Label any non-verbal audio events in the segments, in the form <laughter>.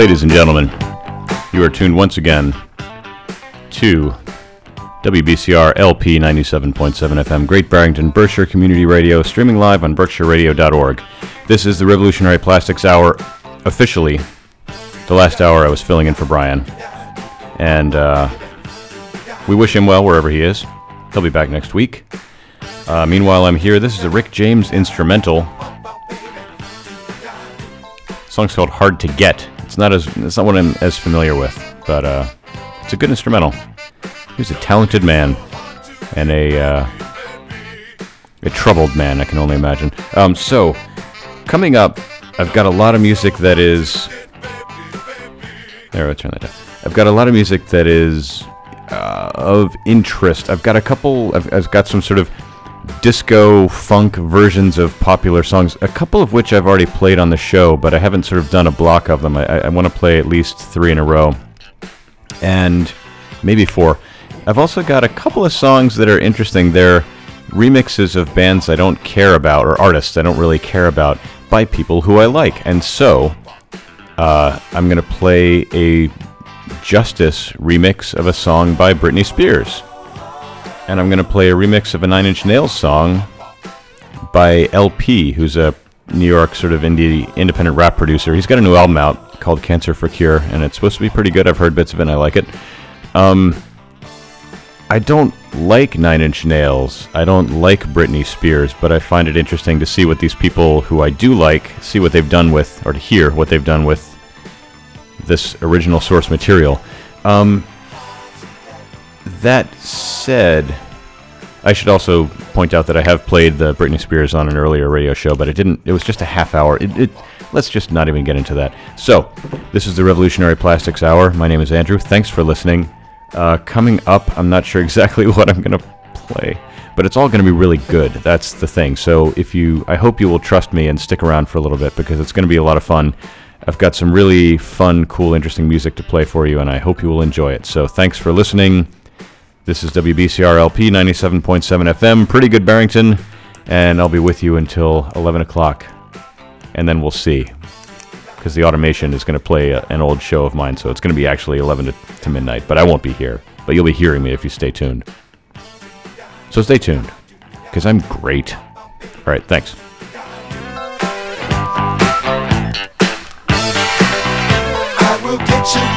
Ladies and gentlemen, you are tuned once again to WBCR LP 97.7 FM, Great Barrington, Berkshire Community Radio, streaming live on berkshireradio.org. This is the Revolutionary Plastics Hour, officially the last hour I was filling in for Brian. And uh, we wish him well wherever he is. He'll be back next week. Uh, meanwhile, I'm here. This is a Rick James instrumental. The song's called "Hard to Get." It's not as it's not what I'm as familiar with, but uh, it's a good instrumental. He's a talented man and a uh, a troubled man. I can only imagine. Um, so coming up, I've got a lot of music that is. There, I'll turn that down. I've got a lot of music that is uh, of interest. I've got a couple. I've, I've got some sort of disco funk versions of popular songs, a couple of which I've already played on the show, but I haven't sort of done a block of them. I, I want to play at least three in a row, and maybe four. I've also got a couple of songs that are interesting. They're remixes of bands I don't care about, or artists I don't really care about, by people who I like. And so, uh, I'm going to play a Justice remix of a song by Britney Spears and I'm going to play a remix of a Nine Inch Nails song by El-P, who's a New York sort of indie independent rap producer. He's got a new album out called Cancer for Cure, and it's supposed to be pretty good. I've heard bits of it, and I like it. Um, I don't like Nine Inch Nails. I don't like Britney Spears, but I find it interesting to see what these people who I do like see what they've done with, or to hear what they've done with this original source material. Um, that said, I should also point out that I have played the Britney Spears on an earlier radio show, but it didn't. It was just a half hour. It, it, let's just not even get into that. So, this is the Revolutionary Plastics Hour. My name is Andrew. Thanks for listening. Uh, coming up, I'm not sure <laughs> exactly what I'm going to play, but it's all going to be really good. That's the thing. So, if you, I hope you will trust me and stick around for a little bit because it's going to be a lot of fun. I've got some really fun, cool, interesting music to play for you, and I hope you will enjoy it. So, thanks for listening. This is WBCR LP 97.7 FM, pretty good Barrington, and I'll be with you until 11 o'clock. And then we'll see. Because the automation is going to play a, an old show of mine, so it's going to be actually 11 to, to midnight, but I won't be here. But you'll be hearing me if you stay tuned. So stay tuned, because I'm great. All right, thanks. I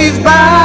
she's buying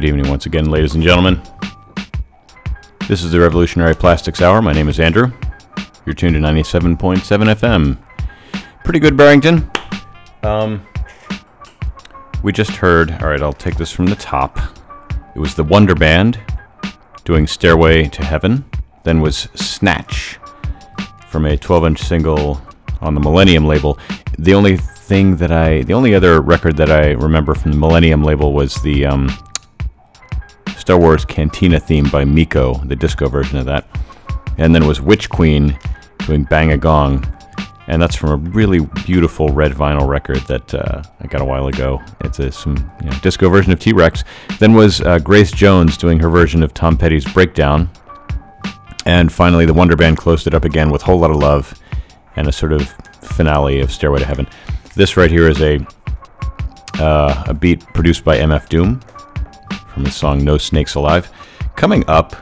good evening once again, ladies and gentlemen. This is the Revolutionary Plastics Hour. My name is Andrew. You're tuned to 97.7 FM. Pretty good, Barrington. Um, we just heard, all right, I'll take this from the top. It was the Wonder Band doing Stairway to Heaven. Then was Snatch from a 12 inch single on the Millennium label. The only thing that I, the only other record that I remember from the Millennium label was the um, Star Wars Cantina theme by Meco, the disco version of that. And then was Witch Queen doing Bang a Gong. And that's from a really beautiful red vinyl record that uh, I got a while ago. It's a some you know, disco version of T Rex. Then was uh, Grace Jones doing her version of Tom Petty's Breakdown. And finally, the Wonder Band closed it up again with Whole Lotta Love and a sort of finale of Stairway to Heaven. This right here is a uh, a beat produced by MF Doom from the song No Snakes Alive. Coming up,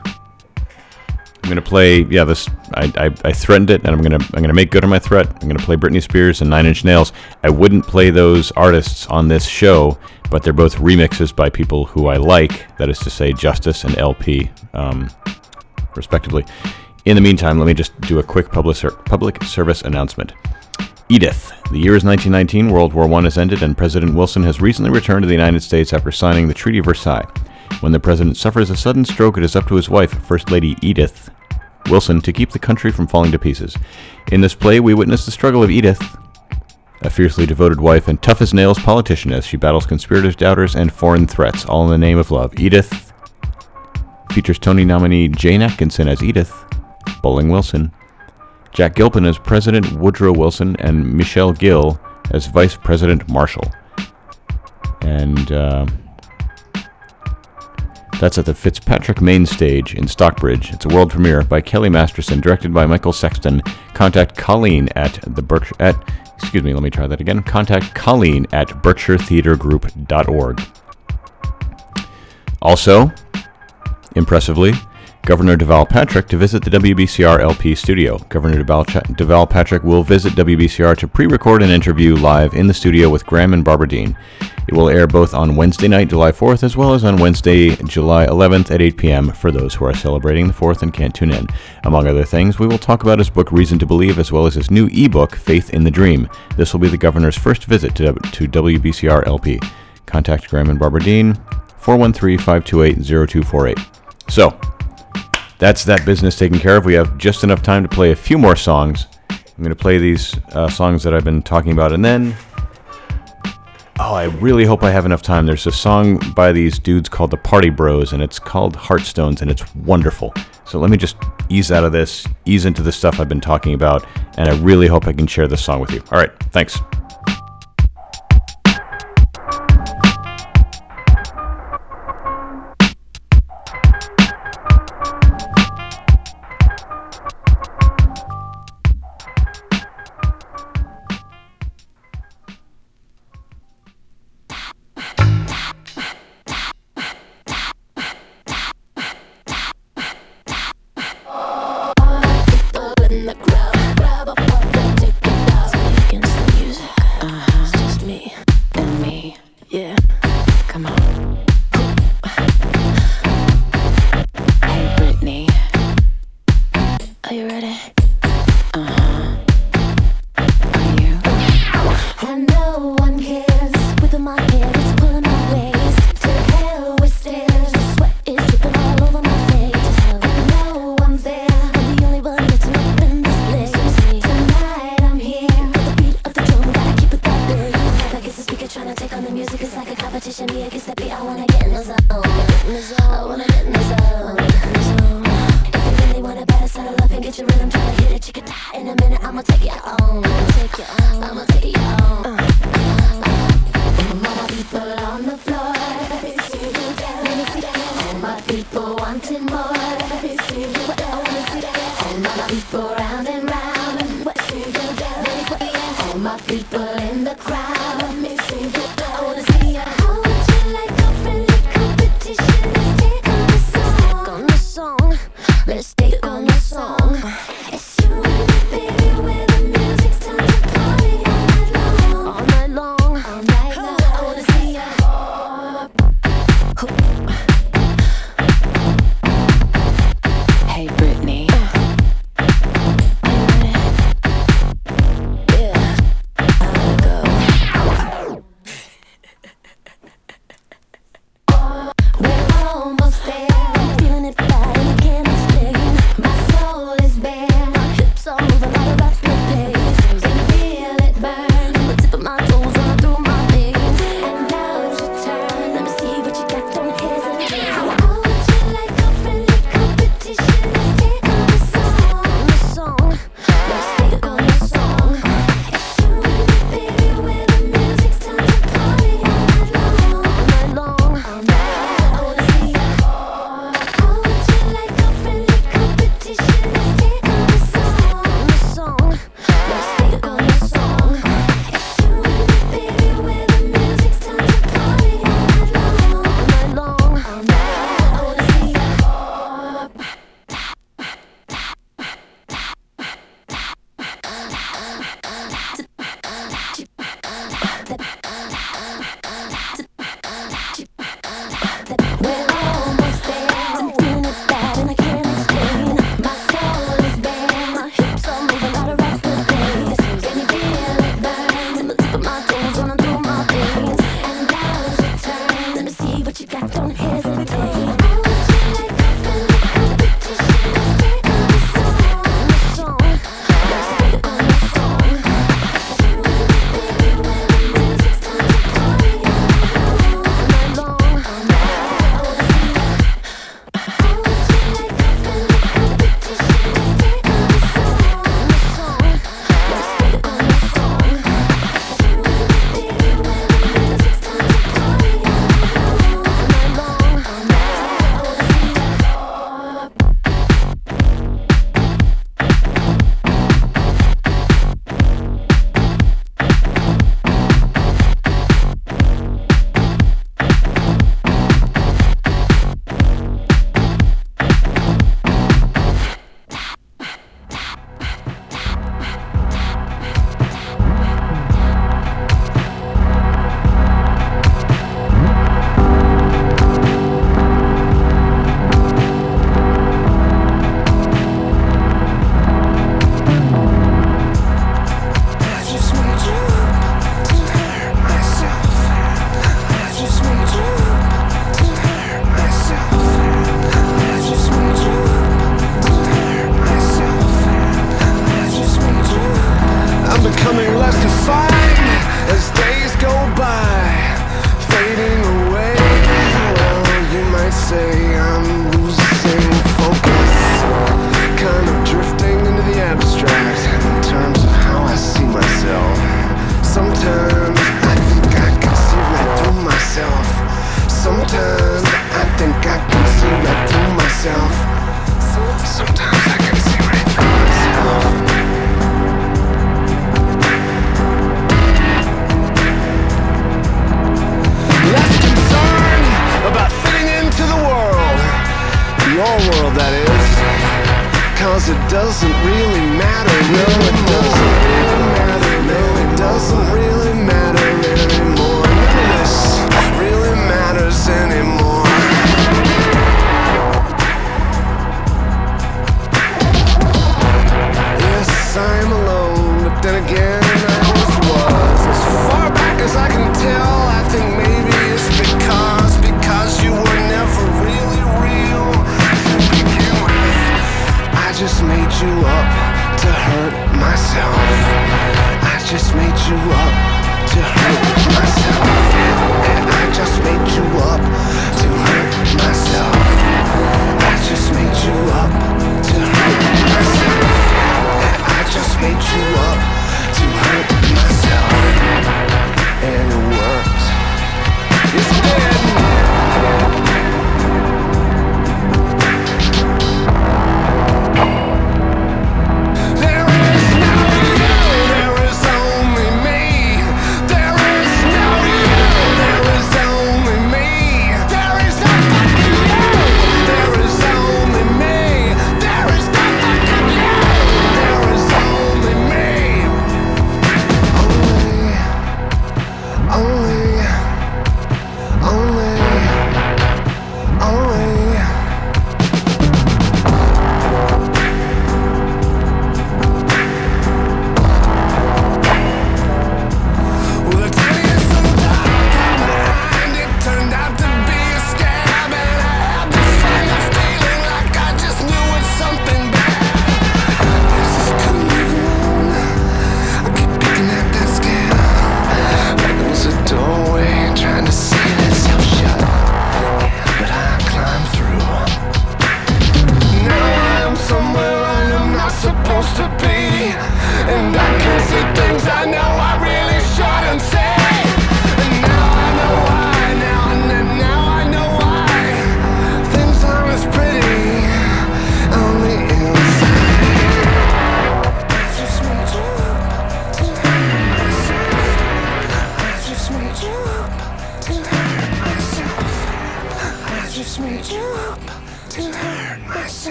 I'm gonna play. Yeah, this I, I, I threatened it, and I'm gonna I'm gonna make good on my threat. I'm gonna play Britney Spears and Nine Inch Nails. I wouldn't play those artists on this show, but they're both remixes by people who I like. That is to say, Justice and LP, um, respectively. In the meantime, let me just do a quick public public service announcement. Edith. The year is 1919, World War I has ended, and President Wilson has recently returned to the United States after signing the Treaty of Versailles. When the president suffers a sudden stroke, it is up to his wife, First Lady Edith Wilson, to keep the country from falling to pieces. In this play, we witness the struggle of Edith, a fiercely devoted wife and tough as nails politician, as she battles conspirators, doubters, and foreign threats, all in the name of love. Edith features Tony nominee Jayne Atkinson as Edith, Bolling Wilson, Jack Gilpin as President Woodrow Wilson, and Michelle Gill as Vice President Marshall. And uh, that's at the Fitzpatrick Main Stage in Stockbridge. It's a world premiere by Kelly Masterson, directed by Michael Sexton. Contact Colleen at the Berkshire at excuse me, let me try that again. Contact Colleen at berkshiretheatergroup.org. Also, impressively, Governor Deval Patrick to visit the WBCR LP studio. Governor Deval, Patrick will visit WBCR to pre record an interview live in the studio with Graham and Barbara Dean. It will air both on Wednesday night, July 4th, as well as on Wednesday, July 11th at 8 p.m. for those who are celebrating the 4th and can't tune in. Among other things, we will talk about his book Reason to Believe, as well as his new ebook, Faith in the Dream. This will be the governor's first visit to, to WBCR LP. Contact Graham and Barbara Dean, 413 528 0248. So, that's that business taken care of. We have just enough time to play a few more songs. I'm going to play these uh, songs that I've been talking about, and then. Oh, I really hope I have enough time. There's a song by these dudes called the Party Bros, and it's called Heartstones, and it's wonderful. So let me just ease out of this, ease into the stuff I've been talking about, and I really hope I can share this song with you. All right, thanks. It doesn't really matter, no it doesn't really matter, no it doesn't really matter. you up to hurt myself. I just made you up to hurt myself. And I just made you up to hurt myself. I just made you up to hurt myself. And I just made you up to hurt myself. And the world.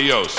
Adios,